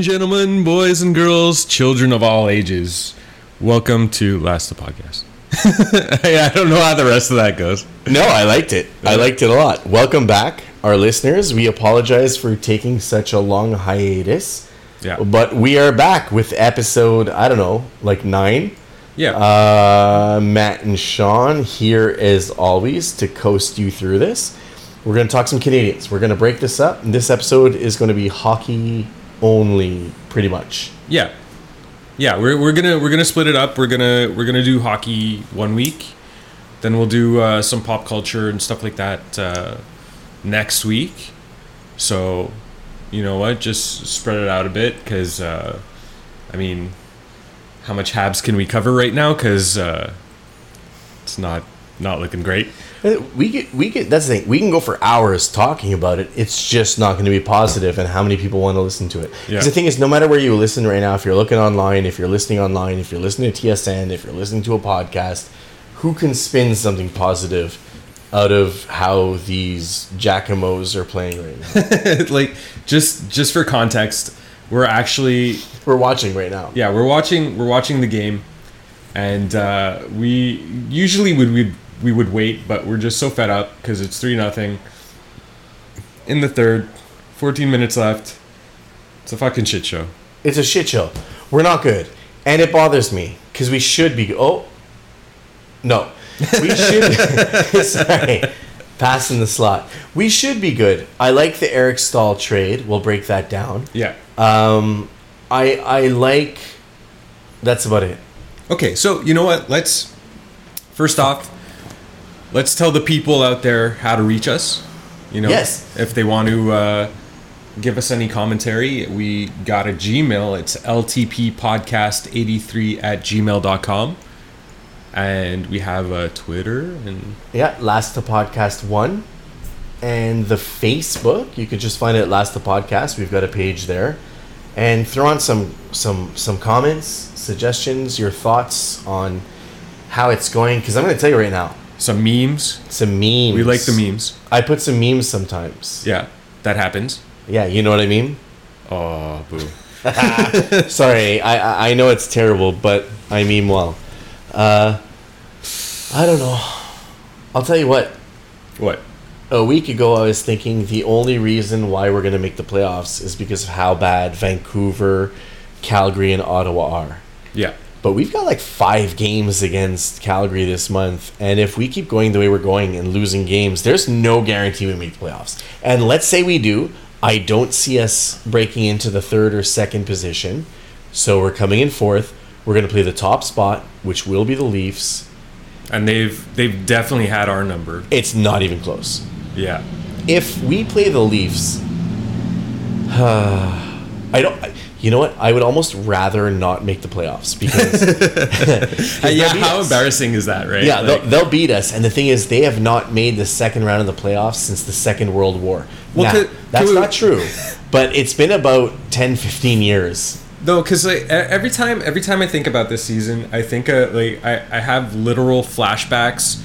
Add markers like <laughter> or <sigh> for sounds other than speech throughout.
And gentlemen, boys and girls, children of all ages, welcome to Last the Podcast. <laughs> I don't know how the rest of that goes. No, I liked it. I liked it a lot. Welcome back, our listeners. We apologize for taking such a long hiatus. Yeah. But we are back with episode, I don't know, like nine. Yeah. Uh, Matt and Sean here as always to coast you through this. We're going to talk some Canadians. We're going to break this up. And this episode is going to be hockey only, pretty much. yeah. Yeah, we're, we're gonna we're gonna split it up. We're gonna we're gonna do hockey one week, then we'll do uh, some pop culture and stuff like that uh, next week. So, you know what? Just spread it out a bit, because uh, I mean, how much Habs can we cover right now? Because uh, it's not not looking great. Uh, We get, we get, that's the thing. We can go for hours talking about it. It's just not going to be positive and how many people want to listen to it. Because Yeah. the thing is, no matter where you listen right now, if you're looking online, if you're listening online, if you're listening to TSN, if you're listening to a podcast, who can spin something positive out of how these Jacomos are playing right now? <laughs> like just just for context, we're actually We're watching right now. yeah we're watching we're watching the game and uh, we usually would we we would wait but we're just so fed up because it's three nothing in the third 14 minutes left it's a fucking shit show It's a shit show. We're not good. And it bothers me because we should be. Oh, no. We should. <laughs> <laughs> sorry. Passing the slot. We should be good. I like the Eric Staal trade. We'll break that down. yeah Um, I I like. That's about it. okay so you know what let's first off let's tell the people out there how to reach us you know Yes. if they want to uh, give us any commentary we got a gmail it's ltppodcast83 at gmail.com and we have a twitter and Yeah, Last the Podcast one, and the Facebook. You could just find it at Last the Podcast. We've got a page there, and throw on some some some comments, suggestions, your thoughts on how it's going. Because I'm going to tell you right now, some memes some memes. we like the memes I put some memes sometimes. yeah that happens Yeah, you know what I mean. oh boo <laughs> Sorry, I I- know it's terrible, but I mean well. Uh, I don't know. I'll tell you what. what A week ago, I was thinking the only reason why we're going to make the playoffs is because of how bad Vancouver, Calgary, and Ottawa are. yeah But we've got like five games against Calgary this month, and if we keep going the way we're going and losing games, there's no guarantee we make the playoffs. And let's say we do, I don't see us breaking into the third or second position. So we're coming in fourth. We're going to play the top spot, which will be the Leafs. and they've they've definitely had our number It's not even close. yeah if we play the Leafs, <sighs> I don't. You know what? I would almost rather not make the playoffs because <laughs> <laughs> yeah how us. embarrassing is that right yeah, Like- they'll, they'll beat us. And the thing is, they have not made the second round of the playoffs since the Second World War. Well, Now, could- that's could we- not true, <laughs> but it's been about 10, 15 years. No, because like every time, every time I think about this season, I think uh, like I, I have literal flashbacks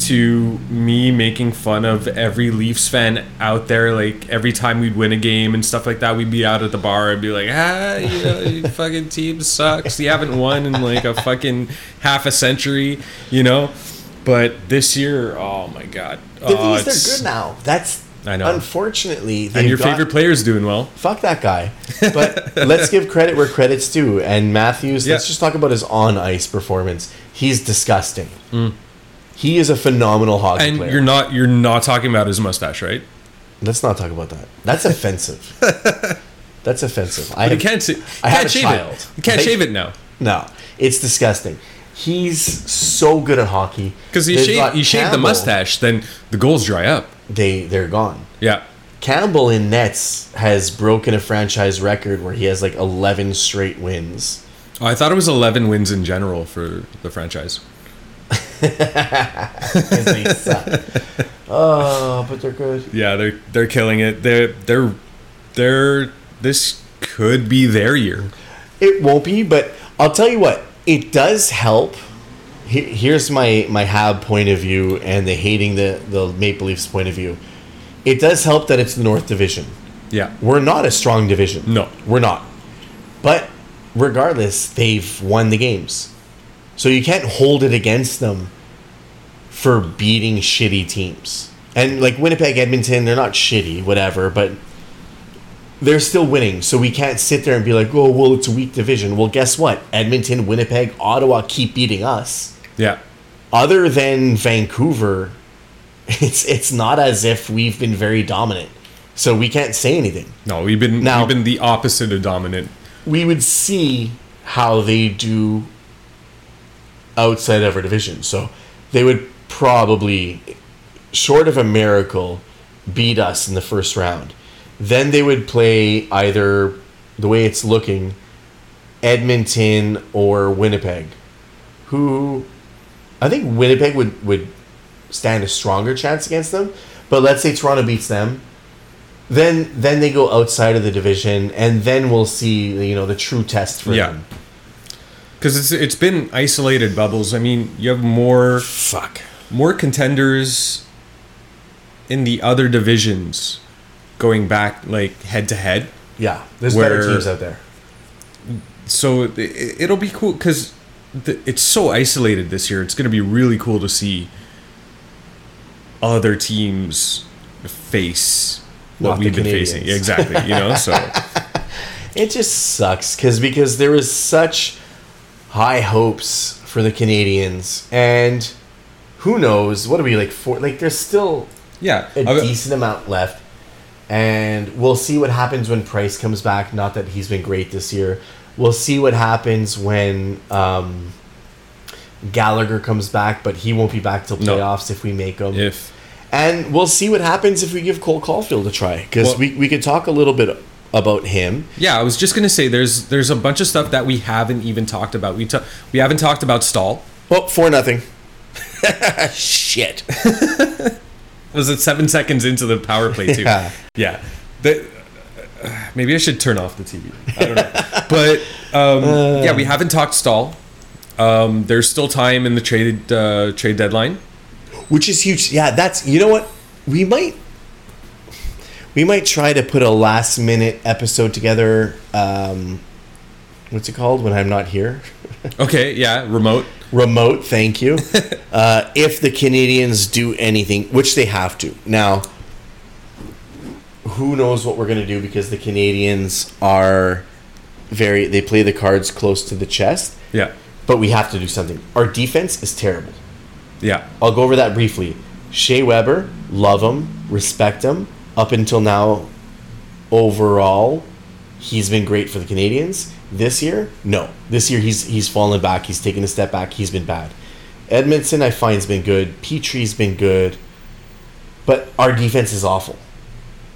to me making fun of every Leafs fan out there. Like every time we'd win a game and stuff like that, we'd be out at the bar and be like, ah, you know, your <laughs> fucking team sucks. You haven't won in like a fucking half a century, you know. But this year, oh my god, The oh, is, they're good now. That's I know. Unfortunately, And your got- favorite player's doing well. Fuck that guy. <laughs> But let's give credit where credit's due. And Matthews, let's just talk about his on ice performance. He's disgusting. He is a phenomenal hockey. And player. you're not you're not talking about his mustache, right? let's not talk about that. That's offensive. <laughs> That's offensive. I you have- can't. You I have can't a shave child. it. You can't Like- shave it now No, it's disgusting. He's so good at hockey because you shave you shave the mustache, then the goals dry up. They they're gone. Yeah. Campbell in nets has broken a franchise record where he has like 11 straight wins. Oh, I thought it was 11 wins in general for the franchise. They suck. <laughs> Oh, but they're good. Yeah, they're they're killing it. They're they're they're this could be their year. It won't be, but I'll tell you what, it does help. Here's my my Hab point of view and the hating the the Maple Leafs point of view. It does help that it's the North Division Yeah. We're not a strong division. No. We're not. But regardless, they've won the games. So you can't hold it against them for beating shitty teams. And like Winnipeg, Edmonton, they're not shitty, whatever, but they're still winning. So we can't sit there and be like, oh, well, it's a weak division. Well, guess what? Edmonton, Winnipeg, Ottawa keep beating us. Yeah. Other than Vancouver, <laughs> it's it's not as if we've been very dominant. So we can't say anything. No, we've been Now- we've been the opposite of dominant. we would see how they do outside of our division. So they would probably, short of a miracle, beat us in the first round. Then they would play either the way it's looking, Edmonton or Winnipeg, who I think Winnipeg would, would stand a stronger chance against them. But let's say Toronto beats them, then then they go outside of the division, and then we'll see you know the true test for Yeah. them. Because it's it's been isolated bubbles. I mean, you have more Fuck. more contenders in the other divisions going back like head to head. Yeah, there's better teams out there. So it, it'll be cool because it's so isolated this year. It's going to be really cool to see other teams face what Not we've been facing. Canadians. Exactly. You know. So <laughs> It just sucks because because there is such high hopes for the Canadians, and who knows what are we like for? Like there's still yeah. a I- decent amount left, and we'll see what happens when Price comes back. Not that he's been great this year. We'll see what happens when um, Gallagher comes back, but he won't be back till No. playoffs if we make them. if And we'll see what happens if we give Cole Caufield a try. Because Well- we, we could talk a little bit about him. Yeah, I was just gonna say there's there's a bunch of stuff that we haven't even talked about. We ta- we haven't talked about Staal. Well, for nothing. <laughs> Shit. <laughs> Was it seven seconds into the power play too? Yeah. Yeah. The, uh, maybe I should turn off the TV. I don't know. <laughs> but um, yeah, we haven't talked Staal. Um, there's still time in the trade uh, trade deadline. Which is huge. Yeah, that's you know what? We might we might try to put a last minute episode together. Um, what's it called when I'm not here? <laughs> Okay, yeah, remote. Remote, thank you. <laughs> uh, if the Canadians do anything, which they have to. Now, who knows what we're going to do because the Canadians are very, they play the cards close to the chest, Yeah, but we have to do something. Our defense is terrible. yeah, I'll go over that briefly. Shea Weber, love him, respect him. Up until now, overall, he's been great for the Canadians. This year, no. This year he's he's fallen back. He's taken a step back. He's been bad. Edmundson, I find, has been good. Petry's been good, but our defense is awful.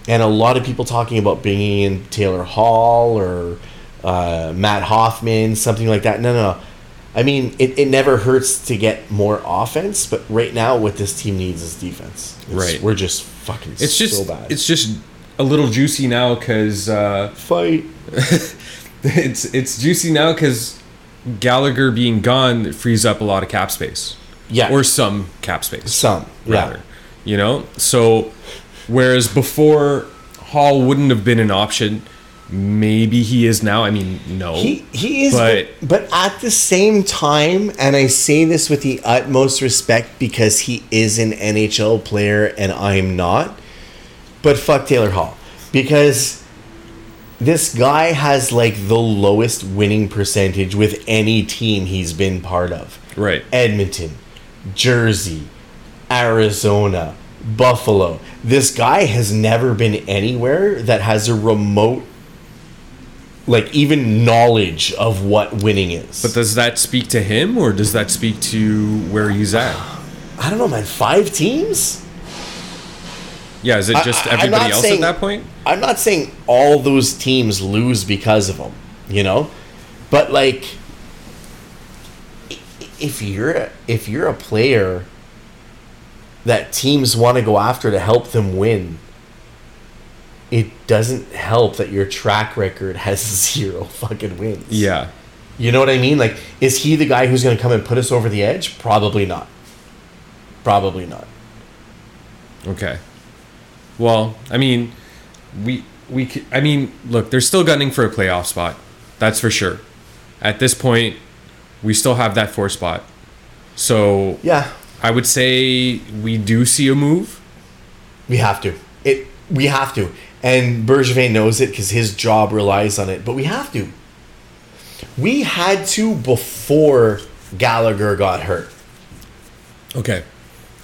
And a lot of people talking about bringing in Taylor Hall or uh, Matt Hoffman, something like that. No, no, no. I mean, it, it never hurts to get more offense, but right now, what this team needs is defense. It's- Right. We're just fucking it's just bad. it's just a little juicy now because uh, fight. <laughs> it's it's juicy now because Gallagher being gone frees up a lot of cap space. Yeah. or some cap space. Some, yeah. rather. You know? So whereas before Hall wouldn't have been an option, maybe he is now. I mean, no. He he is, But- but, at the same time, and I say this with the utmost respect because he is an NHL player and I'm not. But fuck Taylor Hall because this guy has like the lowest winning percentage with any team he's been part of. right. Edmonton, Jersey, Arizona, Buffalo. This guy has never been anywhere that has a remote, like even knowledge of what winning is. But does that speak to him or does that speak to where he's at? I don't know, man. Five teams? Yeah, is it just I- everybody else saying- at that point? I'm not saying all those teams lose because of him, you know, but like, if you're if you're a player that teams want to go after to help them win, it doesn't help that your track record has <laughs> zero fucking wins. Yeah. You know what I mean? Like, is he the guy who's going to come and put us over the edge? Probably not. Probably not. Okay. Well, I mean, we we. I mean, look, they're still gunning for a playoff spot. That's for sure. At this point, we still have that four spot. So Yeah, I would say we do see a move. we have to. It we have to, and Bergevin knows it because his job relies on it. But we have to. We had to before Gallagher got hurt. Okay.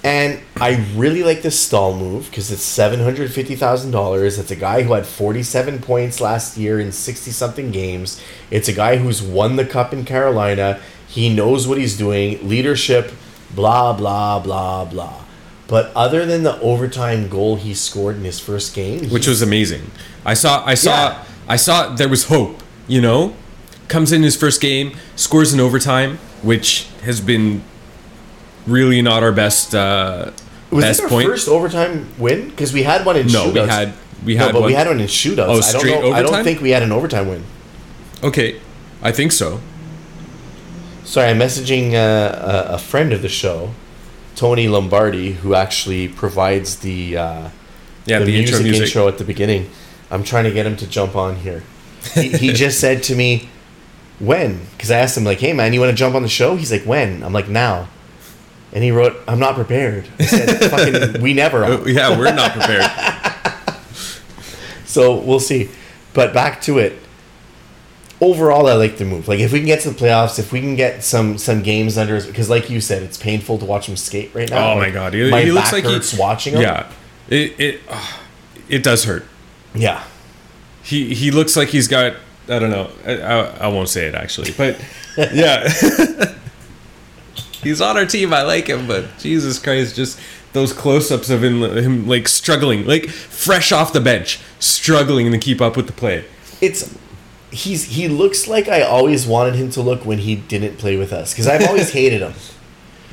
And I really like this Staal move because it's seven hundred fifty thousand dollars. It's a guy who had forty seven points last year in sixty something games. It's a guy who's won the cup in Carolina. He knows what he's doing. Leadership, blah blah blah blah. But other than the overtime goal he scored in his first game, which was amazing. I saw, I saw, Yeah. I saw. There was hope. You know, comes in his first game, scores in overtime, which has been really not our best uh, was best this our point. first overtime win because we had one in No, shootouts. we had we no, had but one. we had one in shootouts. Oh, I don't straight know. I don't think we had an overtime win. Okay, I think so. Sorry, I'm messaging uh, a friend of the show, Tony Lombardi, who actually provides the uh, Yeah, the, the, music, intro music. intro at the beginning. I'm trying to get him to jump on here. He, he <laughs> just said to me, "When?" Because I asked him like, "Hey man, you want to jump on the show?" He's like, "When?" I'm like, "Now." And he wrote, "I'm not prepared." I said, <laughs> "Fucking, we never are." Yeah, we're not prepared. <laughs> So we'll see. But back to it. Overall, I like the move. Like if we can get to the playoffs, if we can get some some games under, because like you said, it's painful to watch him skate right now. Oh my god, he, my he looks like hurts he, watching him. Yeah, it it ah, it does hurt. yeah. He he looks like he's got I don't know. I, I, I won't say it actually, but <laughs> yeah, he's on our team. I like him, but Jesus Christ, just those close-ups of him, him like struggling, like fresh off the bench, struggling to keep up with the play. It's he's he looks like I always wanted him to look when he didn't play with us because I've always <laughs> hated him.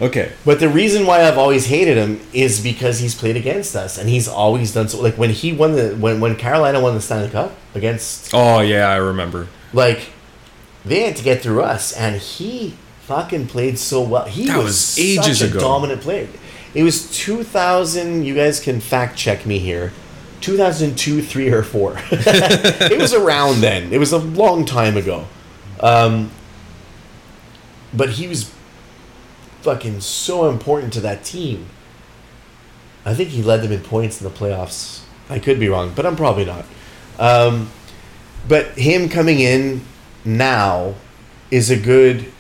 Okay, But the reason why I've always hated him is because he's played against us and he's always done so. Like when he won the when when Carolina won the Stanley Cup against oh yeah, I remember. like they had to get through us and he fucking played so well he That was, was ages such a ago. dominant player it was 2000 you guys can fact check me here 2002 3 or 4 <laughs> it was around then. It was a long time ago. Um, but he was fucking so important to that team. I think he led them in points in the playoffs. I could be wrong but i'm probably not. Um, but him coming in now is a good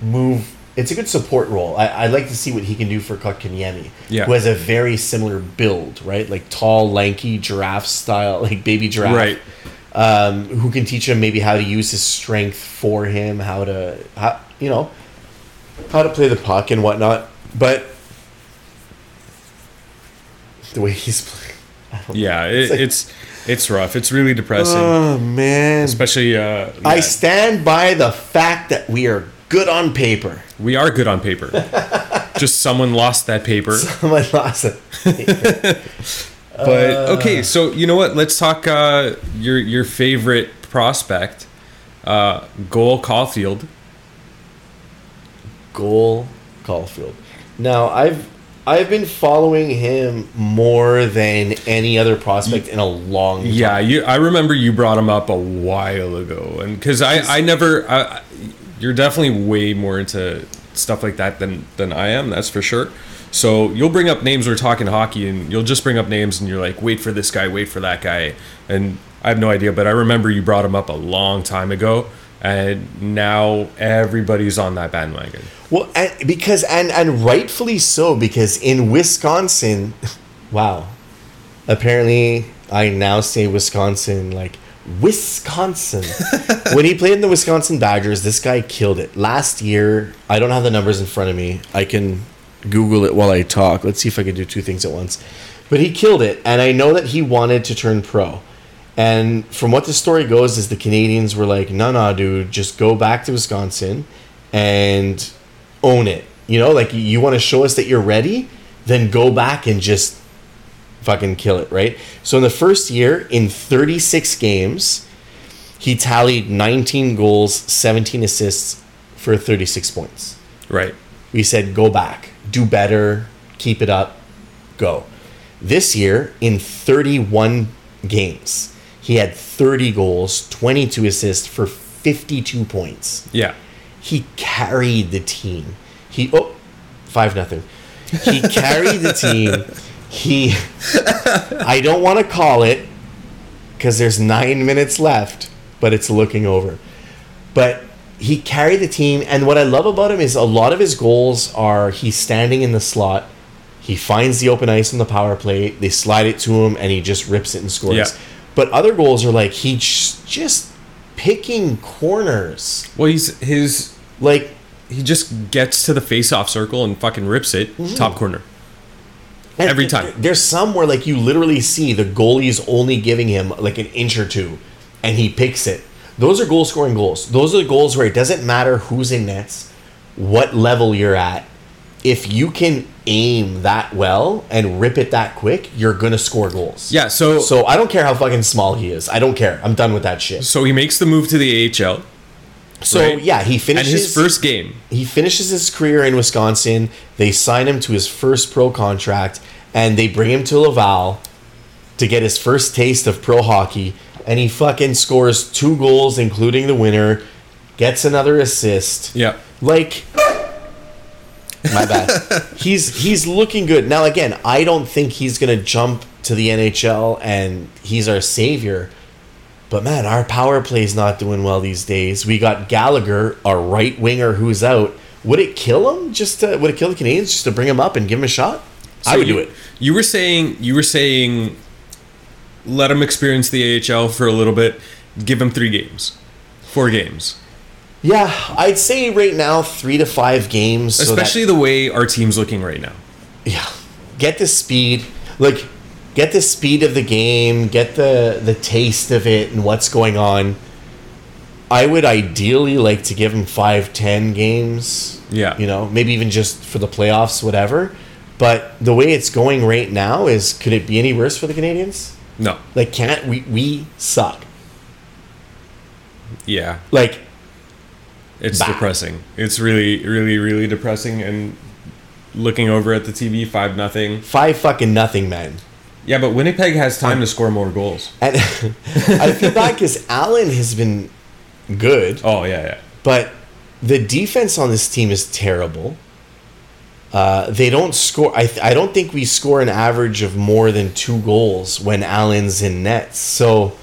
move. It's a good support role. I, I'd like to see what he can do for Kotkaniemi, Yeah. who has a very similar build, right? Like tall, lanky, giraffe style, like baby giraffe. Right. Um, who can teach him maybe how to use his strength for him, how to, how, you know, how to play the puck and whatnot. But the way he's playing, <laughs> Yeah, it, like- it's it's rough. It's really depressing, Oh man! especially. Uh, I stand by the fact that we are good on paper. we are good on paper. <laughs> Just someone lost that paper. Someone lost it. <laughs> But okay, so you know what? Let's talk uh, your your favorite prospect, uh, Goal Caufield. Goal Caufield. Now I've I've been following him more than any other prospect in a long time. Yeah, you. I remember you brought him up a while ago, and because I I never. I- you're definitely way more into stuff like that than than I am. That's for sure. So you'll bring up names. We're talking hockey, and you'll just bring up names, and you're like, wait for this guy, wait for that guy, and I have no idea. But I remember you brought him up a long time ago, and now everybody's on that bandwagon. Well, and, because and and rightfully so because in Wisconsin, <laughs> wow. Apparently, I now say Wisconsin like Wisconsin. <laughs> when he played in the Wisconsin Badgers, this guy killed it. Last year, I don't have the numbers in front of me. I can Google it while I talk. Let's see if I can do two things at once. But he killed it, and I know that he wanted to turn pro. And from what the story goes, is the Canadians were like, "No, no, dude, just go back to Wisconsin and own it. You know, like you want to show us that you're ready, then go back and just fucking kill it, right? So in the first year, in 36 games, he tallied 19 goals, 17 assists for 36 points. Right. We said, go back, do better, keep it up, go. This year, in 31 games, he had 30 goals, 22 assists for 52 points. Yeah. He carried the team. He oh, five nothing. He carried the team. <laughs> He I don't want to call it because there's nine minutes left, but it's looking over. But he carried the team, and what I love about him is a lot of his goals are he's standing in the slot, he finds the open ice on the power play, they slide it to him, and he just rips it and scores. Yeah. But other goals are like he j- just picking corners, Well, he's his like he just gets to the face-off circle and fucking rips it Mm-hmm. top corner. And Every time. There's some where like you literally see the goalie's only giving him like an inch or two, and he picks it. Those are goal scoring goals. Those are the goals where it doesn't matter who's in nets, what level you're at. If you can aim that well and rip it that quick, you're gonna score goals. Yeah, so so, So I don't care how fucking small he is. I don't care. I'm done with that shit. So he makes the move to the AHL So right? yeah, he and finishes his first game. he finishes his career in Wisconsin. They sign him to his first pro contract, and they bring him to Laval to get his first taste of pro hockey. And he fucking scores two goals, including the winner. Gets another assist. Yeah. Like, my bad. <laughs> he's he's looking good now. Again, I don't think he's gonna jump to the NHL and he's our savior. But man, our power play's not doing well these days. We got Gallagher, our right winger, who's out. Would it kill him? Just to, would it kill the Canadians just to bring him up and give him a shot? I would you, do it. You were saying you were saying let him experience the AHL for a little bit. Give him three games, four games, Yeah, I'd say right now three to five games. so that- especially the way our team's looking right now. yeah get the speed like get the speed of the game get the the taste of it and what's going on i would ideally like to give him five ten games Yeah. you know maybe even just for the playoffs whatever but the way it's going right now is could it be any worse for the canadians No. like can't we we suck Yeah. like It's Bad. depressing. It's really, really, really depressing. And looking over at the TV, five nothing. five fucking nothing man Yeah, but Winnipeg has time to score more goals. and <laughs> i feel bad because allen has been good Oh yeah, yeah. But the defense on this team is terrible. Uh, they don't score. I, th- I don't think we score an average of more than two goals when Allen's in nets. So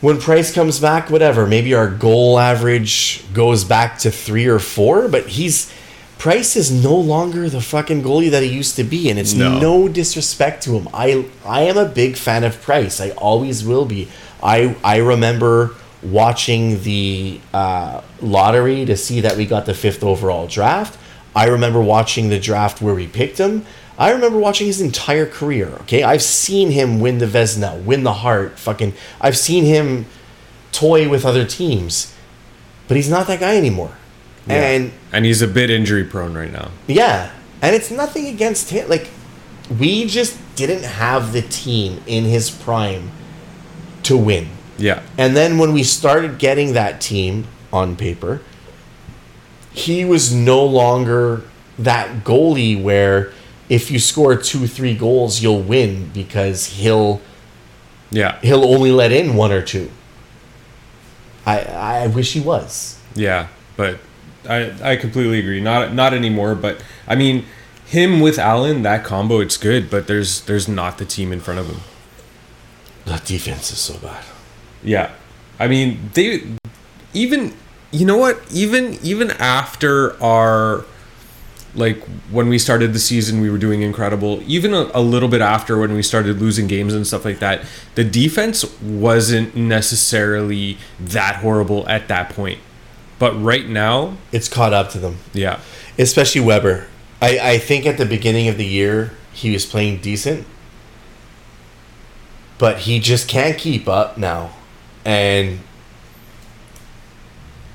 when Price comes back, whatever, maybe our goal average goes back to three or four. But he's Price is no longer the fucking goalie that he used to be, and it's No. no, disrespect to him. I I am a big fan of Price. I always will be. I I remember watching the uh, lottery to see that we got the fifth overall draft. I remember watching the draft where we picked him. I remember watching his entire career. Okay, I've seen him win the Vezina, win the Hart. Fucking, I've seen him toy with other teams, but he's not that guy anymore. Yeah. And and he's a bit injury prone right now. yeah, and it's nothing against him. Like, we just didn't have the team in his prime to win. Yeah. And then when we started getting that team on paper, he was no longer that goalie where if you score two, three goals, you'll win because he'll Yeah. he'll only let in one or two. I I wish he was. Yeah. But I I completely agree. Not not anymore. But I mean, him with Allen, that combo, it's good. But there's there's not the team in front of him. That defense is so bad. Yeah. I mean, they even you know what? Even even after our like when we started the season we were doing incredible. Even a, a little bit after when we started losing games and stuff like that, the defense wasn't necessarily that horrible at that point. But right now, It's caught up to them. yeah. especially Weber. I, I think at the beginning of the year he was playing decent, but he just can't keep up now. And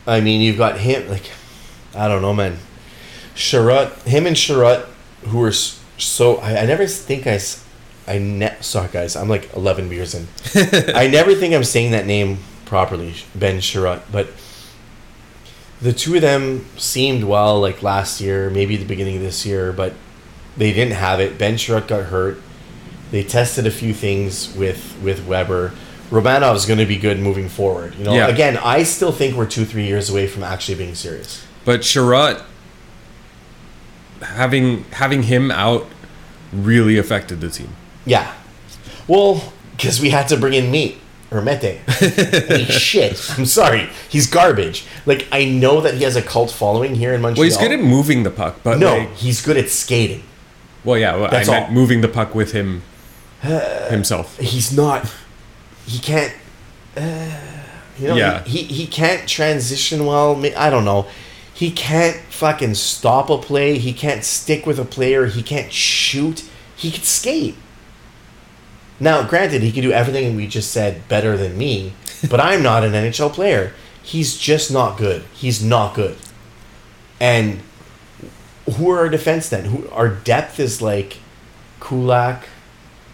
I mean, you've got him like I don't know, man. Chiarot, him and Chiarot, who are so I, I never think I ne- sorry guys, I'm like 11 beers in. <laughs> I never think I'm saying that name properly, Ben Chiarot, but the two of them seemed well like last year, maybe the beginning of this year, but they didn't have it. Ben Chiarot got hurt. They tested a few things with with Weber. Romanov's going to be good moving forward. You know, Yeah. again, I still think we're two, three years away from actually being serious. But Chiarot having having him out really affected the team. Yeah. Well, because we had to bring in meat or mete. he's shit. I'm sorry. He's garbage. Like I know that he has a cult following here in Montreal. Well, he's good at moving the puck, but no, like, he's good at skating. well, yeah, well, I That's meant all. moving the puck with him himself. He's not. He can't. Uh, you know, Yeah. he, he he can't transition well. I don't know. He can't fucking stop a play. He can't stick with a player. He can't shoot. He can skate. Now, granted, he can do everything we just said better than me, <laughs> but I'm not an NHL player. He's just not good. He's not good. And who are our defense then? Who our depth is like Kulak,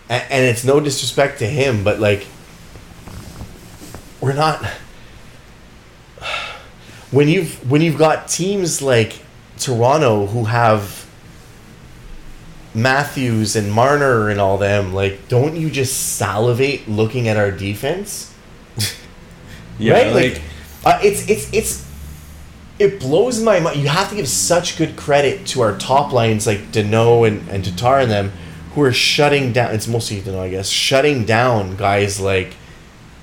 and, and it's no disrespect to him, but like we're not. <sighs> When you've when you've got teams like Toronto who have Matthews and Marner and all them, like, don't you just salivate looking at our defense? <laughs> Yeah, right? like, Like, uh, it's it's it's it blows my mind. You have to give such good credit to our top lines like Danault and and Tatar and them, who are shutting down. It's mostly Danault, I guess, shutting down guys like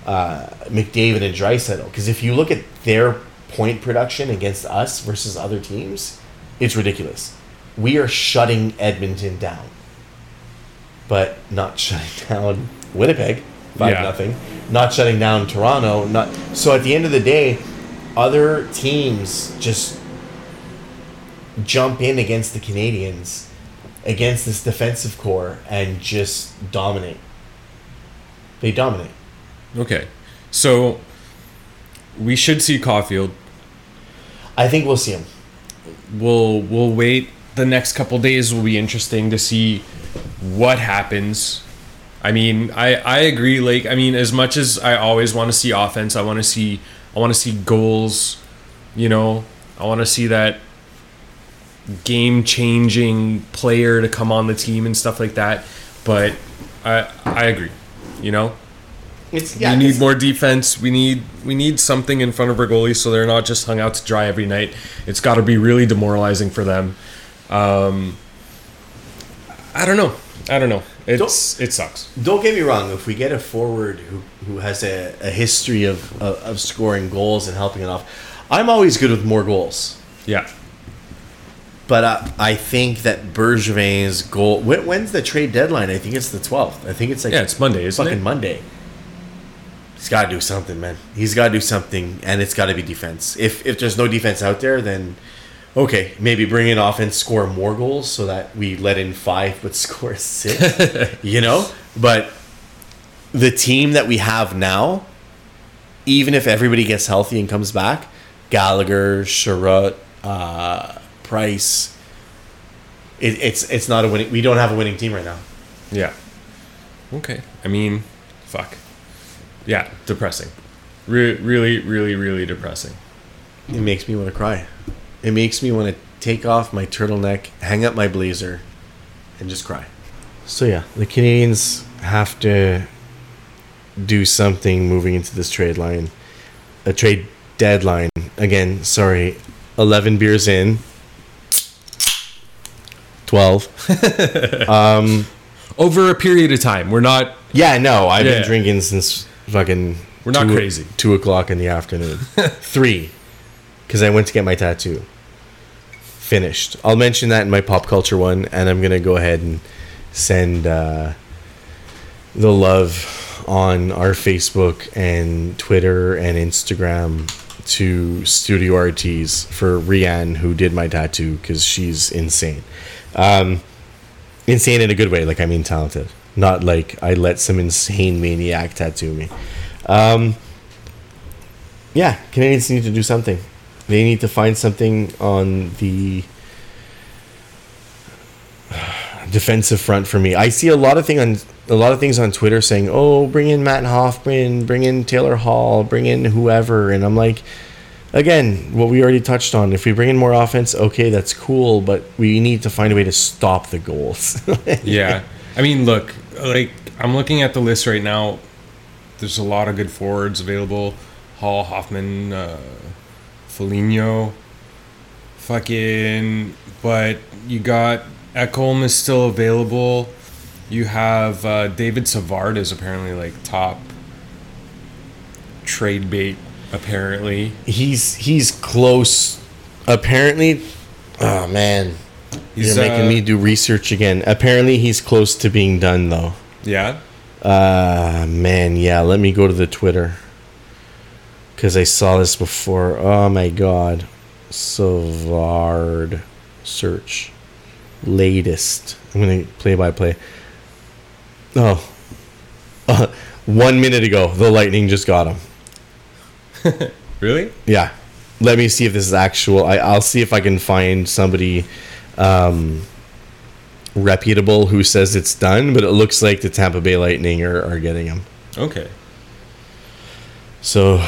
uh, McDavid and Draisaitl. Because if you look at their point production against us versus other teams, it's ridiculous. We are shutting Edmonton down, but not shutting <laughs> down Winnipeg. Five Yeah. nothing. Not shutting down Toronto. Not so. At the end of the day, other teams just jump in against the Canadians, against this defensive core, and just dominate. They dominate. okay, so we should see Caufield. I think we'll see him. We'll we'll wait. The next couple days will be interesting to see what happens. I mean, I I agree. Like, I mean, as much as I always want to see offense, I want to see I want to see goals. You know, I want to see that game changing player to come on the team and stuff like that. But I I agree. You know, It's we need more defense. We need we need something in front of our goalies so they're not just hung out to dry every night. It's got to be really demoralizing for them. Um, I don't know. I don't know. It's it sucks. Don't get me wrong. If we get a forward who who has a, a history of, of of scoring goals and helping it off, I'm always good with more goals. Yeah. But uh, I think that Bergevin's goal. When, when's the trade deadline? I think it's the 12th. I think it's like Yeah, it's Monday, isn't fucking it? Monday. He's got to do something, man. He's got to do something, and it's got to be defense. If if there's no defense out there, then okay, maybe bring in offense, score more goals, so that we let in five but <laughs> score six. <laughs> you know, but the team that we have now, even if everybody gets healthy and comes back, Gallagher, Chiarot, uh, Price. It, it's it's not a winning. We don't have a winning team right now. Yeah. Okay. I mean, fuck. Yeah, depressing. Re- really, really, really depressing. It makes me want to cry. It makes me want to take off my turtleneck, hang up my blazer, and just cry. So yeah, the Canadians have to do something moving into this trade line, a trade deadline. Again, sorry, eleven beers in. Twelve. <laughs> Um, Over a period of time, we're not. Yeah, no, I've Yeah. been drinking since fucking. We're not two- crazy. Two o'clock in the afternoon. <laughs> Three, because I went to get my tattoo. Finished. I'll mention that in my pop culture one, and I'm gonna go ahead and send uh, the love on our Facebook and Twitter and Instagram to Studio RTs for Rianne who did my tattoo because she's insane. Um, insane in a good way, like I mean talented, not like I let some insane maniac tattoo me. Um, yeah, Canadians need to do something. They need to find something on the defensive front for me. I see a lot of thing on a lot of things on Twitter saying, "Oh, bring in Matt Hoffman, bring in Taylor Hall, bring in whoever," and I'm like, again, what we already touched on. If we bring in more offense, okay, that's cool, but we need to find a way to stop the goals. <laughs> Yeah. I mean, look, like I'm looking at the list right now. there's a lot of good forwards available. Hall, Hoffman, uh, Foligno. Fucking, but you got Ekholm is still available. You have uh, David Savard is apparently like top trade bait. Apparently, He's he's close. Apparently, oh man, He's, you're making uh, me do research again. Apparently, he's close to being done though. yeah. Uh man, yeah. Let me go to the Twitter because I saw this before. Oh my god, Savard search latest. I'm gonna play by play. Oh, uh, <laughs> one minute ago, the Lightning just got him. <laughs> Really? Yeah. Let me see if this is actual. I, I'll see if I can find somebody um, reputable who says it's done, but it looks like the Tampa Bay Lightning are, are getting him. Okay. So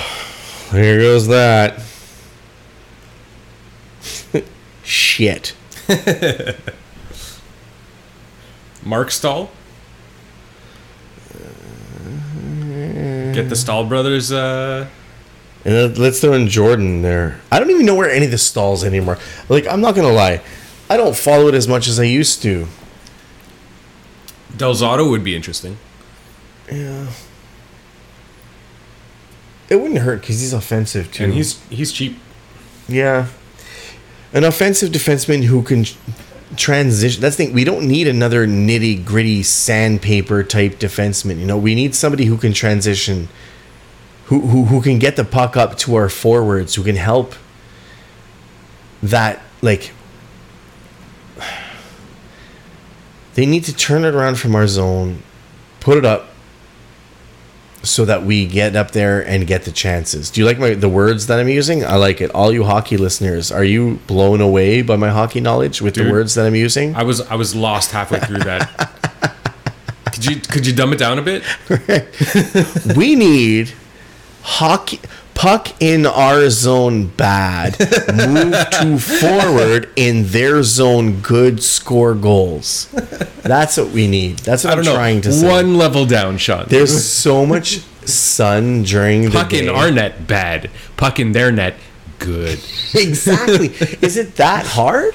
there goes that. Shit. <laughs> Marc Staal. Get the Stahl brothers. Uh, And let's throw in Jordan there. I don't even know where any of the Staals anymore. Like, I'm not going to lie. I don't follow it as much as I used to. Del Zotto would be interesting. Yeah. It wouldn't hurt because he's offensive too. And he's he's cheap. Yeah. An offensive defenseman who can transition. That's the thing. We don't need another nitty gritty sandpaper type defenseman. You know, we need somebody who can transition, who, who, who can get the puck up to our forwards, who can help that, like, <sighs> they need to turn it around from our zone, put it up, so that we get up there and get the chances. Do you like my the words that I'm using? I like it. All you hockey listeners, are you blown away by my hockey knowledge with the words that I'm using? I was I was lost halfway through that. <laughs> could you could you dumb it down a bit? <laughs> we need hockey puck in our zone bad. Move to <laughs> forward in their zone good score goals. That's what we need. That's what I I'm know. trying to say. One level down, Sean. There's <laughs> so much sun during the puck day. in our net bad. Puck in their net good. <laughs> exactly. Is it that hard?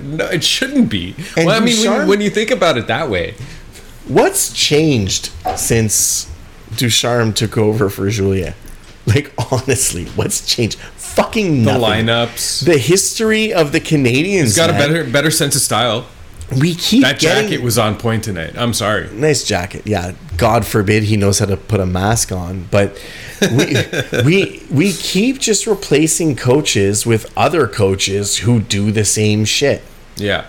No, it shouldn't be. And well, I mean, Ducharme? when, when you think about it that way, What's changed since Ducharme took over for Julien? Like honestly, what's changed? Fucking the lineups. The history of the Canadians. He's got a better better sense of style. We keep That getting jacket was on point tonight. I'm sorry. nice jacket. Yeah, God forbid he knows how to put a mask on, but we <laughs> we we keep just replacing coaches with other coaches who do the same shit. Yeah.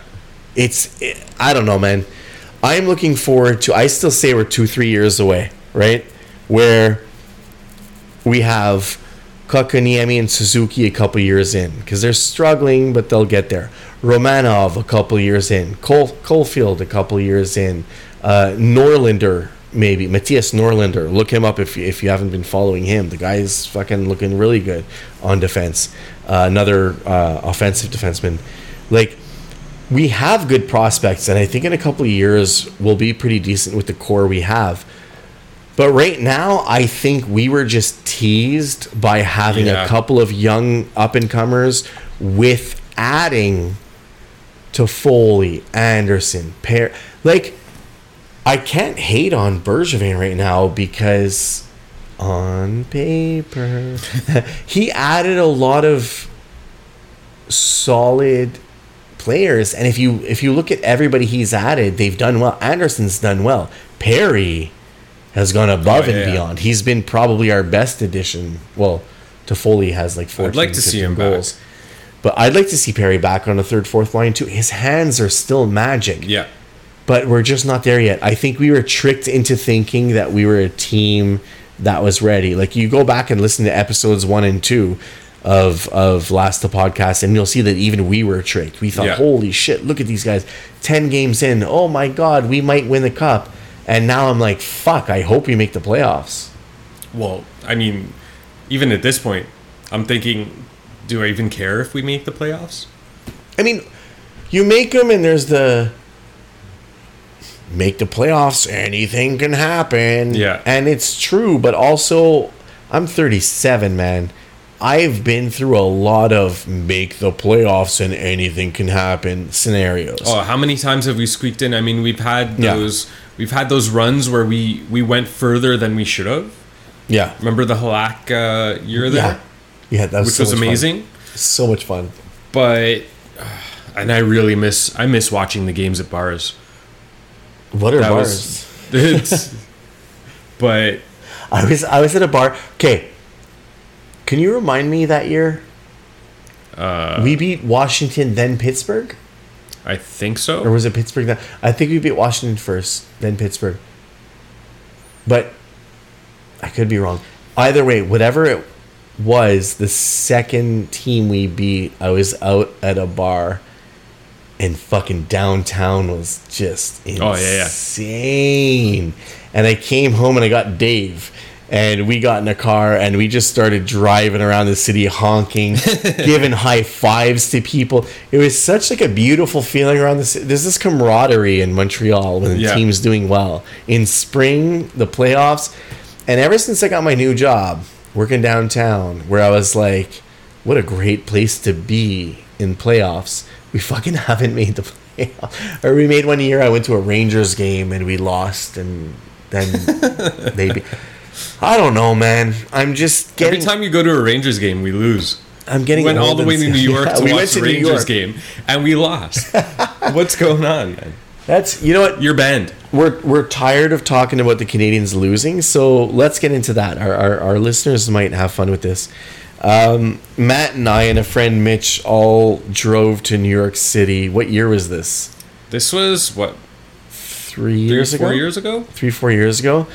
It's I don't know, man. I'm looking forward to. I still say we're two three years away, right? Where we have Kotkaniemi and Suzuki a couple years in because they're struggling, but they'll get there. Romanov a couple years in, Cole Caufield a couple years in, uh, Norlander maybe Mattias Norlander. Look him up if you, if you haven't been following him. The guy's fucking looking really good on defense. Uh, another uh, offensive defenseman, like we have good prospects, and I think in a couple years we'll be pretty decent with the core we have. But right now, I think we were just teased by having Yeah. a couple of young up and comers with adding to Foley, Anderson, Pair. Like, I can't hate on Bergevin right now because on paper, <laughs> he added a lot of solid players. And if you if you look at everybody he's added, they've done well. Anderson's done well. Perry has gone above Oh, and yeah. beyond. He's been probably our best addition. Well, Toffoli has like 14 I'd like to see 15 him back. goals. But I'd like to see Perry back on the third, fourth line too. His hands are still magic Yeah. but we're just not there yet. I think we were tricked into thinking that we were a team that was ready. Like you go back and listen to episodes one and two of of last the podcast, and you'll see that even we were tricked. We thought, Yeah. "Holy shit! Look at these guys! Ten games in, oh my god, we might win the cup." And now I'm like, "Fuck! I hope we make the playoffs." Well, I mean, even at this point, I'm thinking, do I even care if we make the playoffs? I mean, you make them, and there's the make the playoffs, anything can happen. Yeah. And it's true, but also I'm 37, man. I've been through a lot of make the playoffs and anything can happen scenarios. Oh, how many times have we squeaked in? I mean, we've had Yeah. those we've had those runs where we we went further than we should have. Yeah. Remember the Halak uh, year there, Yeah. Yeah, that was which so was much fun. amazing. So much fun. But uh, and I really miss I miss watching the games at bars. What are That bars? was <laughs> <laughs> but I was I was at a bar. Okay. Can you remind me that year? uh, we beat Washington, then Pittsburgh, I think so. or was it Pittsburgh? Then I think we beat Washington first, then Pittsburgh. But I could be wrong. Either way, whatever it was, the second team we beat, I was out at a bar, and fucking downtown was just insane. Oh, yeah, yeah. And I came home and I got Dave. And we got in a car and we just started driving around the city honking, <laughs> giving high fives to people. It was such like a beautiful feeling around the city. There's this camaraderie in Montreal when the Yeah. team's doing well. In spring, the playoffs, and ever since I got my new job working downtown, where I was like, what a great place to be in playoffs. We fucking <laughs> haven't made the playoffs. Or we made one year. I went to a Rangers game and we lost, and then <laughs> maybe. I don't know, man. I'm just Every time you go to a Rangers game, we lose. I'm getting. We went all the way to New York Yeah, to we watch the Rangers York. game, and we lost. <laughs> What's going on, man? That's you know what You're banned. we're we're tired of talking about the Canadiens losing, so let's get into that. Our our, our listeners might have fun with this. Um, Matt and I and a friend Mitch all drove to New York City. What year was this? This was what Three three years or four years ago. Three four years ago.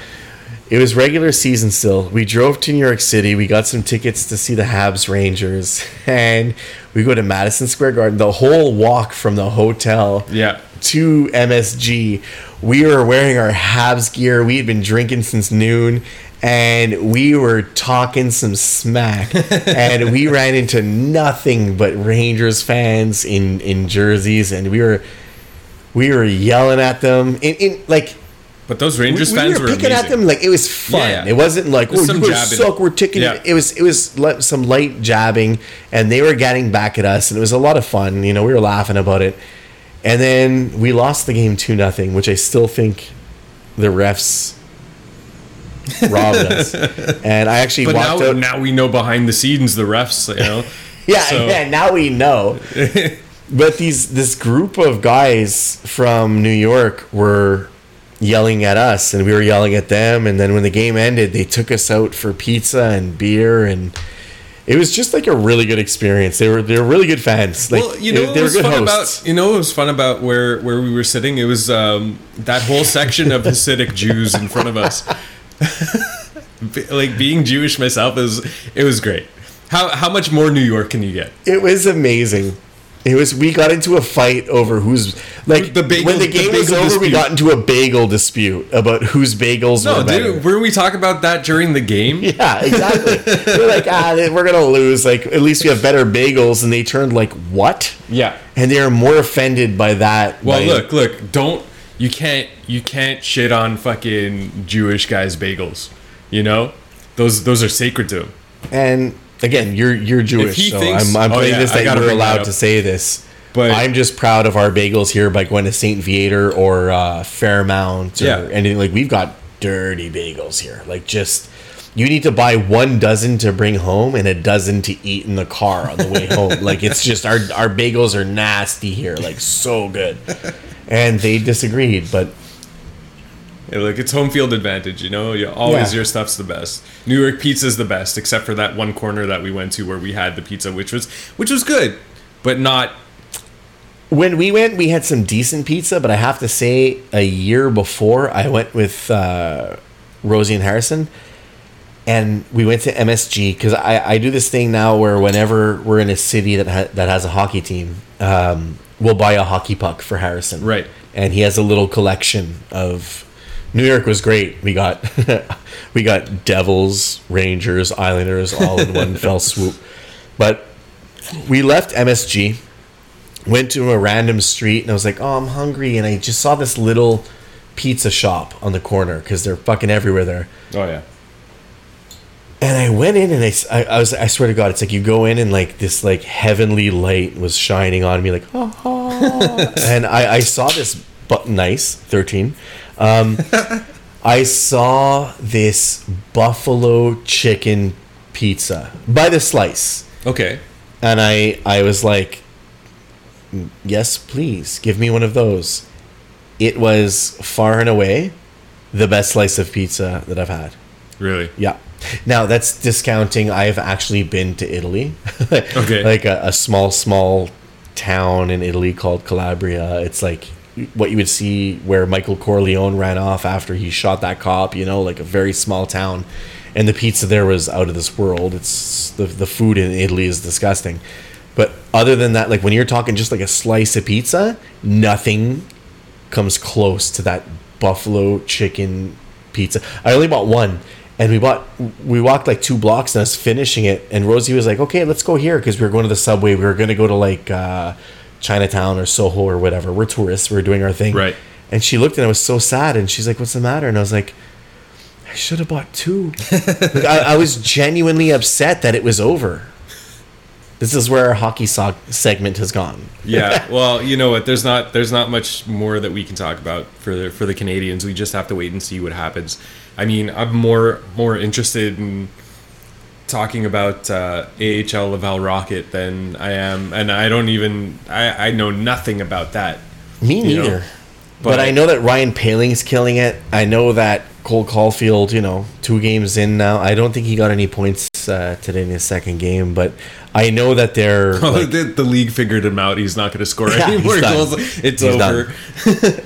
It was regular season still. We drove to New York City. We got some tickets to see the Habs Rangers, <laughs> and we go to Madison Square Garden. The whole walk from the hotel Yeah. to MSG. We were wearing our Habs gear. We had been drinking since noon and we were talking some smack. <laughs> and we ran into nothing but Rangers fans in, in jerseys and we were we were yelling at them in, in like But those Rangers we fans were were picking amazing. at them like it was fun. Yeah, yeah. It wasn't like oh you guys suck. We're taking Yeah. it. It was it was li- some light jabbing, and they were getting back at us, and it was a lot of fun. You know, we were laughing about it, and then we lost the game two nothing, which I still think the refs robbed us. <laughs> And I actually But walked now, out. now we know behind the scenes the refs. You know. <laughs> Yeah, So- yeah. Now we know. <laughs> but these this group of guys from New York were yelling at us, and we were yelling at them. And then when the game ended, they took us out for pizza and beer, and it was just like a really good experience. They were they were really good fans. Like well, you know, they, what was fun hosts. about you know what was fun about where where we were sitting. It was um, that whole section of Hasidic Jews in front of us. <laughs> Like being Jewish myself is it was great. How how much more New York can you get? It was amazing. It was. We got into a fight over who's like The bagel- when the the game was bagel over. We got into a bagel dispute about whose bagels No, were better. dude, were we talking about that during the game? <laughs> Yeah, exactly. They're like, ah, we're gonna lose. Like, at least we have better bagels, and they turned like, what? Yeah. And they are more offended by that. Well, by- look, look, don't you can't you can't shit on fucking Jewish guys' bagels. You know, those those are sacred to him. and again, you're you're Jewish, so thinks- I'm, I'm oh, playing yeah, this that you're allowed to say this. But- I'm just proud of our bagels here by going to Saint Viateur or uh, Fairmount or Yeah. anything. Like we've got dirty bagels here. Like just. You need to buy one dozen to bring home and a dozen to eat in the car on the way <laughs> home. like it's just our our bagels are nasty here, like so good. And they disagreed, but Look, it's home field advantage. You know, you, always Yeah. your stuff's the best. New York pizza's the best, except for that one corner that we went to where we had the pizza, which was which was good, but not. when we went, we had some decent pizza, but I have to say, a year before, I went with uh, Rosie and Harrison, and we went to MSG because I, I do this thing now where whenever we're in a city that ha- that has a hockey team, um, we'll buy a hockey puck for Harrison, Right. And he has a little collection of. New York was great. We got <laughs> we got Devils, Rangers, Islanders all in one <laughs> fell swoop, but we left MSG went to a random street and I was like, "Oh, I'm hungry," and I just saw this little pizza shop on the corner because they're fucking everywhere there. Oh yeah. And I went in and I, I- I was I swear to God, it's like you go in and like this like heavenly light was shining on me like oh, <laughs> and I, I saw this but nice thirteen. Um, <laughs> I saw this buffalo chicken pizza by the slice, Okay. and I I was like, yes, please give me one of those. It was far and away the best slice of pizza that I've had. Really. Yeah. Now that's discounting. I've actually been to Italy. <laughs> Okay. like a, a small, small town in Italy called Calabria. It's like what you would see where Michael Corleone ran off after he shot that cop. You know, like a very small town, and the pizza there was out of this world. It's the the food in Italy is disgusting. But other than that, like when you're talking just like a slice of pizza, nothing comes close to that buffalo chicken pizza. I only bought one, and we bought we walked like two blocks, and I was finishing it, and Rosie was like, "Okay, let's go here," because we were going to the subway. We were going to go to like uh, Chinatown or Soho or whatever. We're tourists. We are doing our thing, Right. And she looked, and I was so sad, and she's like, "What's the matter?" And I was like. I should have bought two. <laughs> Like, I, I was genuinely upset that it was over. This is where our hockey so- segment has gone. Yeah. <laughs> Well, you know what? There's not there's not much more that we can talk about for the for the Canadiens. We just have to wait and see what happens. I mean, I'm more more interested in talking about uh, AHL Laval Rocket than I am, and I don't even I, I know nothing about that. Me know, neither. but, but- I know that Ryan Poehling's killing it. I know that Cole Caufield, you know, two games in now. I don't think he got any points uh, today in his second game, but I know that they're. <laughs> Oh, like- the, the league figured him out. He's not going to score <laughs> Yeah, any more goals. It's He's over. <laughs>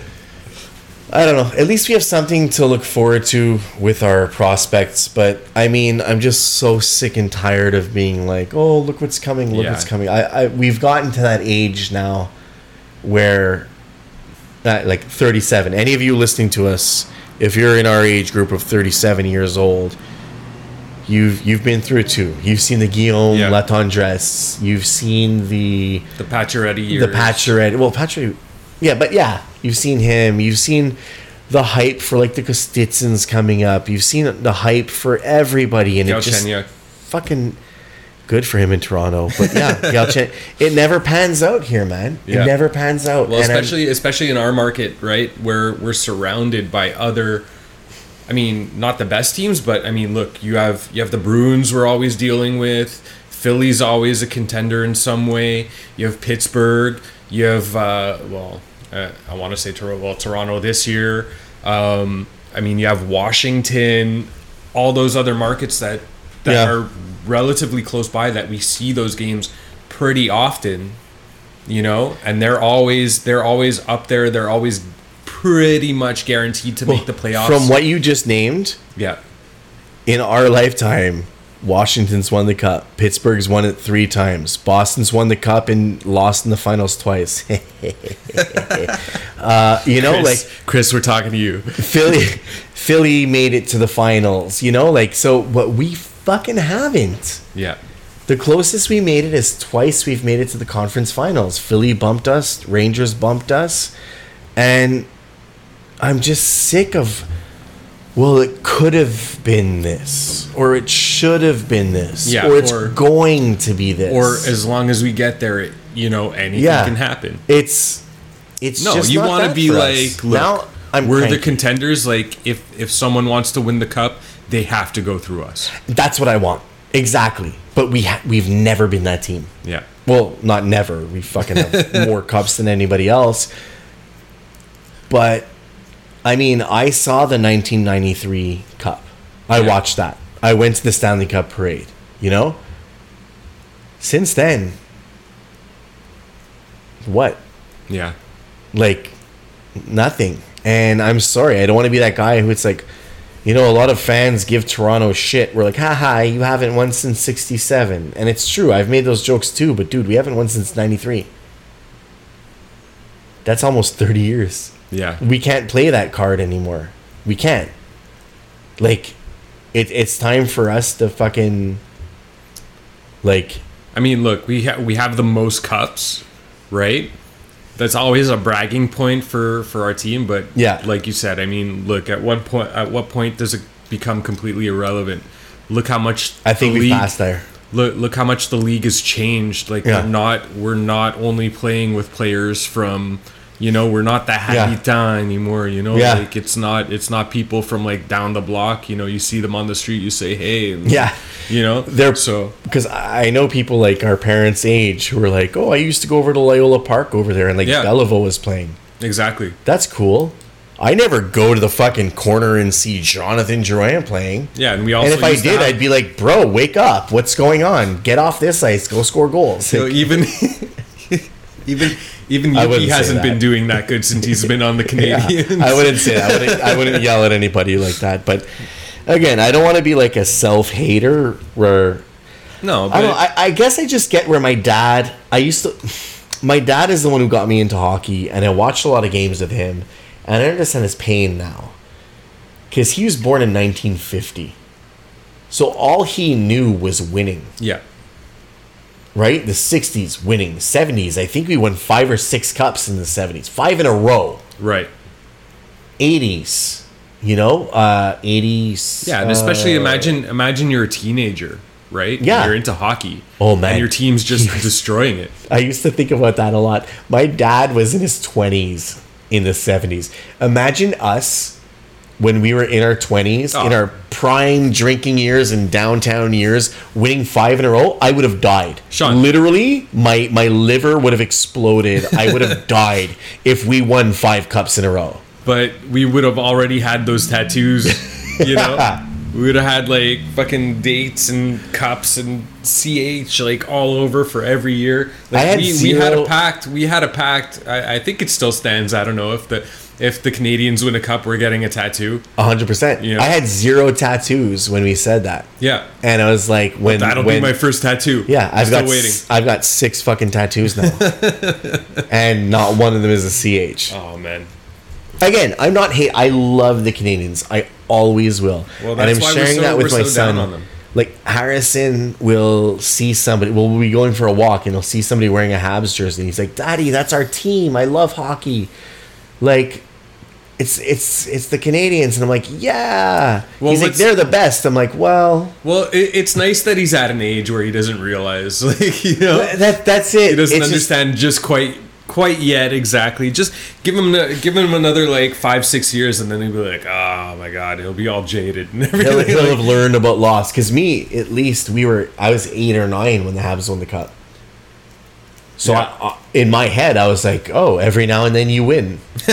I don't know. At least we have something to look forward to with our prospects. But I mean, I'm just so sick and tired of being like, "Oh, look what's coming! Look Yeah. what's coming!" I, I we've gotten to that age now where, uh, like 37. Any of you listening to us, if you're in our age group of 37 years old, you've you've been through it too. You've seen the Guillaume Yeah. Latendresse. You've seen the The Pacioretty years. the Pacioretty. Well, Pacioretty, yeah, but yeah, you've seen him. You've seen the hype for like the Kostitsins coming up. You've seen the hype for everybody, and it just fucking good for him in Toronto. But yeah, <laughs> Galchen, it never pans out here, man. Yeah. It never pans out. Well, And I'm- especially especially in our market, right, where we're surrounded by other. I mean, not the best teams, but I mean, look, you have you have the Bruins we're always dealing with. Philly's always a contender in some way. You have Pittsburgh. You have uh, well, uh, I want to say Toronto. Well, Toronto this year. Um, I mean, you have Washington. All those other markets that that Yeah. are relatively close by that we see those games pretty often you know and they're always they're always up there they're always pretty much guaranteed to make the playoffs From what you just named, yeah in our lifetime, Washington's won the cup. Pittsburgh's won it three times. Boston's won the cup and lost in the finals twice. <laughs> uh, you know, chris, like chris we're talking to you Philly, Philly made it to the finals. You know, like so. What we fucking haven't. yeah The closest we made it is twice we've made it to the conference finals. Philly bumped us, Rangers bumped us, and I'm just sick of. Well, it could have been this, or it should have been this, Yeah, or it's or- going to be this, or as long as we get there it, you know anything Yeah. can happen it's it's no you want to be like look, now I'm we're the contenders like if if someone wants to win the cup they have to go through us That's what I want exactly, but we ha- we've never been that team. yeah Well, not never. We fucking have <laughs> more cups than anybody else. But I mean, I saw the 1993 Cup. I Yeah. watched that. I went to the Stanley Cup parade, you know? Since then, what? yeah Like nothing. And I'm sorry, I don't want to be that guy who it's like you know, a lot of fans give Toronto shit. We're like, haha, you haven't won since 67. And it's true, I've made those jokes too, but dude, we haven't won since 93. That's almost 30 years. Yeah We can't play that card anymore. We can't. Like, it, it's time for us to fucking. Like, I mean, look, we ha- we have the most cups, right? that's always a bragging point for for our team. But Yeah. like you said, I mean, look at what point at what point does it become completely irrelevant? Look how much I think league- passed there. Look, look how much the league has changed. Like Yeah. we're not we're not only playing with players from you know we're not the Habitat anymore. You know, Yeah. like it's not it's not people from like down the block. You know, you see them on the street, you say hey. and, Yeah. you know They're so because I know people like our parents' age who are like, "Oh, I used to go over to Loyola Park over there, and like Yeah. Was playing. exactly. That's cool." I never go to the fucking corner and see Jonathan Drouin playing. Yeah, and we also and if I did, have- I'd be like, "Bro, wake up! What's going on? Get off this ice. Go score goals." So Like, even <laughs> even even Yuki hasn't been doing that good since he's been on the <laughs> yeah, Canadiens. I wouldn't say that. I wouldn't, I wouldn't <laughs> yell at anybody like that. But again, I don't want to be like a self hater where no, but I don't. I, I guess I just get where my dad. I used to. <sighs> My dad is the one who got me into hockey, and I watched a lot of games of him, and I understand his pain now, because he was born in 1950. So all he knew was winning, yeah, right? The 60s winning, 70s. I think we won five or six cups in the 70s, five in a row. right. 80s, you know, uh, 80s. Yeah, and especially uh, imagine imagine you're a teenager, right? And Yeah. you're into hockey. Oh, man. and your team's just <laughs> destroying it. I used to think about that a lot. My dad was in his 20s in the 70s. Imagine us when we were in our 20s, in Oh. our prime drinking years and downtown years, winning five in a row. I would have died. Sean. Literally, my, my liver would have exploded. I would have <laughs> died if we won five cups in a row. But we would have already had those tattoos, you know. <laughs> We would have had like fucking dates and cups and ch like all over for every year. Like I had we, we had a pact. We had a pact. I, I think it still stands. I don't know if the if the Canadiens win a cup, we're getting a tattoo. 100%. Yeah. I had zero tattoos when we said that. Yeah, And I was like, when. that'll when, be my first tattoo. Yeah, I'm I've got waiting. s- I've got six fucking tattoos now, <laughs> and not one of them is a ch. Oh man. Again, I'm not hate. I love the Canadiens. I always will, Well, and I'm sharing so- that with my so son. Like Harrison will see somebody. We'll be going for a walk, and he'll see somebody wearing a Habs jersey, and he's like, "Daddy, that's our team. I love hockey." Like. It's it's it's the Canadiens, and I'm like, yeah. Well, he's like, they're the best. I'm like, well, Well, it, it's nice that he's at an age where he doesn't realize, <laughs> like you know, that that's it. he doesn't It's just- understand just, quite quite yet exactly. Just give him give him another like five six years, and then he'll be like, oh my god, he'll be all jaded and <laughs> he'll, everything. he'll like- have learned about loss. Because me at least we were i was eight or nine when the habs won the cup. So Yeah. I, I, in my head i was like oh every now and then you win. <laughs>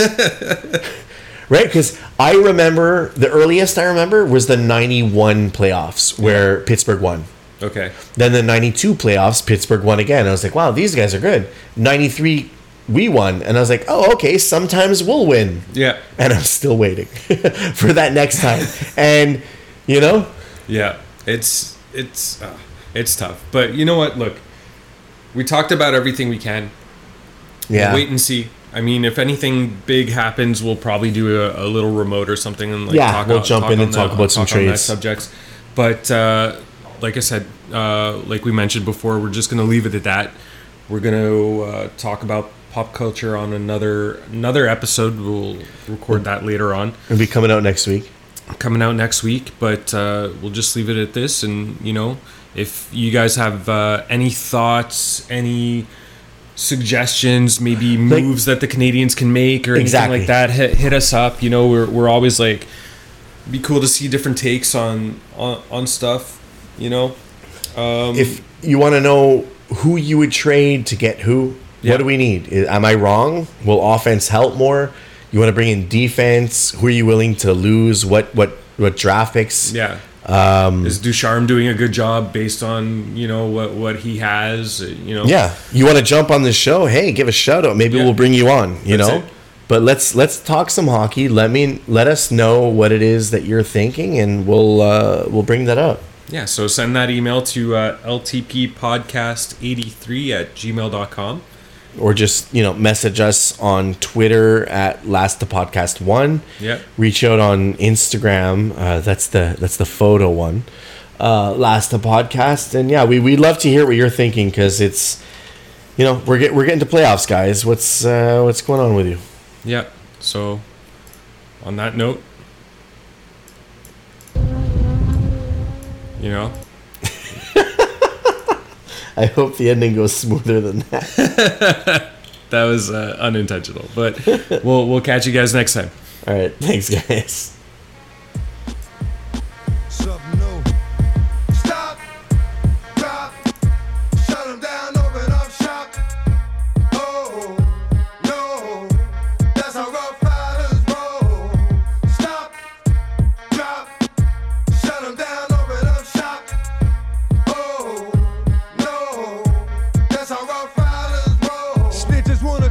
Right? Because i remember the earliest i remember was the 91 playoffs where pittsburgh won. Okay, then the 92 playoffs pittsburgh won again. I was like wow these guys are good. 93 we won and i was like oh okay sometimes we'll win yeah, and i'm still waiting <laughs> for that next time and you know yeah. It's it's uh, it's tough, but you know what? Look, we talked about everything we can. Yeah. Wait and see. I mean, if anything big happens, we'll probably do a, a little remote or something and like Yeah, talk we'll out- jump in on and talk about some that trades. subjects. But uh, like I said, uh, like we mentioned before, we're just gonna leave it at that. We're gonna uh, talk about pop culture on another another episode. We'll record that later on, It'll be coming out next week. coming out next week. But uh, we'll just leave it at this, and you know, if you guys have uh, any thoughts, any suggestions, maybe Like- moves that the Canadiens can make or anything Exactly. like that, hit, hit us up. You know, we're, we're always like, be cool to see different takes on on, on stuff. You know, um, If you want to know who you would trade to get who, Yeah. what do we need? Am I wrong? Will offense help more? You want to bring in defense? Who are you willing to lose? What what what draft picks? yeah. Um, is Ducharme doing a good job based on you know what what he has? You know, Yeah. You want to jump on the show? Hey, give a shout out. Maybe Yeah. we'll bring you on. You That's know. it. But let's let's talk some hockey. Let me let us know what it is that you're thinking, and we'll uh, we'll bring that up. Yeah, so send that email to uh, ltppodcast83 at gmail.com. or just you know message us on Twitter at last the podcast one. Yeah. Reach out on Instagram. Uh, that's the that's the photo one. Uh, last the podcast, and yeah, we we'd love to hear what you're thinking because it's you know, we're get, we're getting to playoffs, guys. What's uh, what's going on with you? Yeah. So, on that note, you know, I hope the ending goes smoother than that. <laughs> that was uh, unintentional, but we'll we'll catch you guys next time. All right, thanks, guys.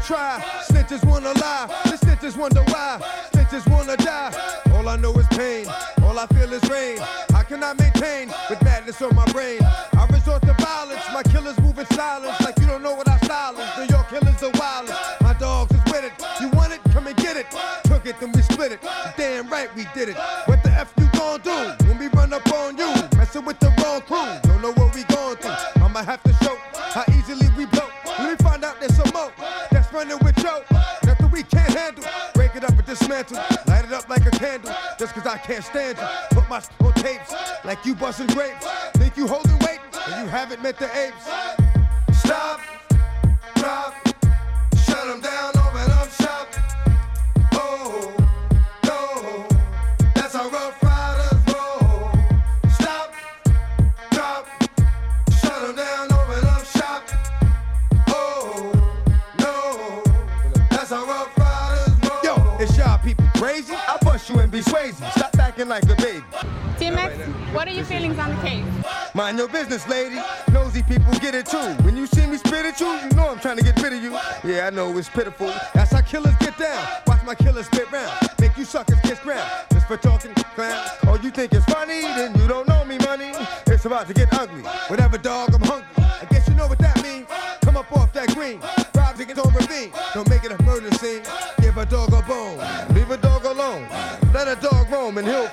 Try, snitches wanna lie, the snitches wonder why, snitches wanna die. All I know is pain, all I feel is rain. I can I maintain with madness on my brain? I resort to violence, my killers move in silence like you don't know what I silence. New York killers are wild. My dogs is with it. You want it? Come and get it. Took it, then we split it. Damn right we did it. Can't stand you. Put my on tapes like you busting grapes. Think you holding weight and you haven't met the apes. Mind your business, lady. Nosy people get it too. When you see me spit at you, you know I'm trying to get rid of you. Yeah, I know it's pitiful. That's how killers get down. Watch my killers spit round. Make you suckers kiss ground. Just for talking clown. Oh, you think it's funny? Then you don't know me, money. It's about to get ugly. Whatever, dog, I'm hungry. I guess you know what that means. Come up off that green. Rob tickets on ravine. Don't make it a murder scene. Give a dog a bone. Leave a dog alone. Let a dog roam and he'll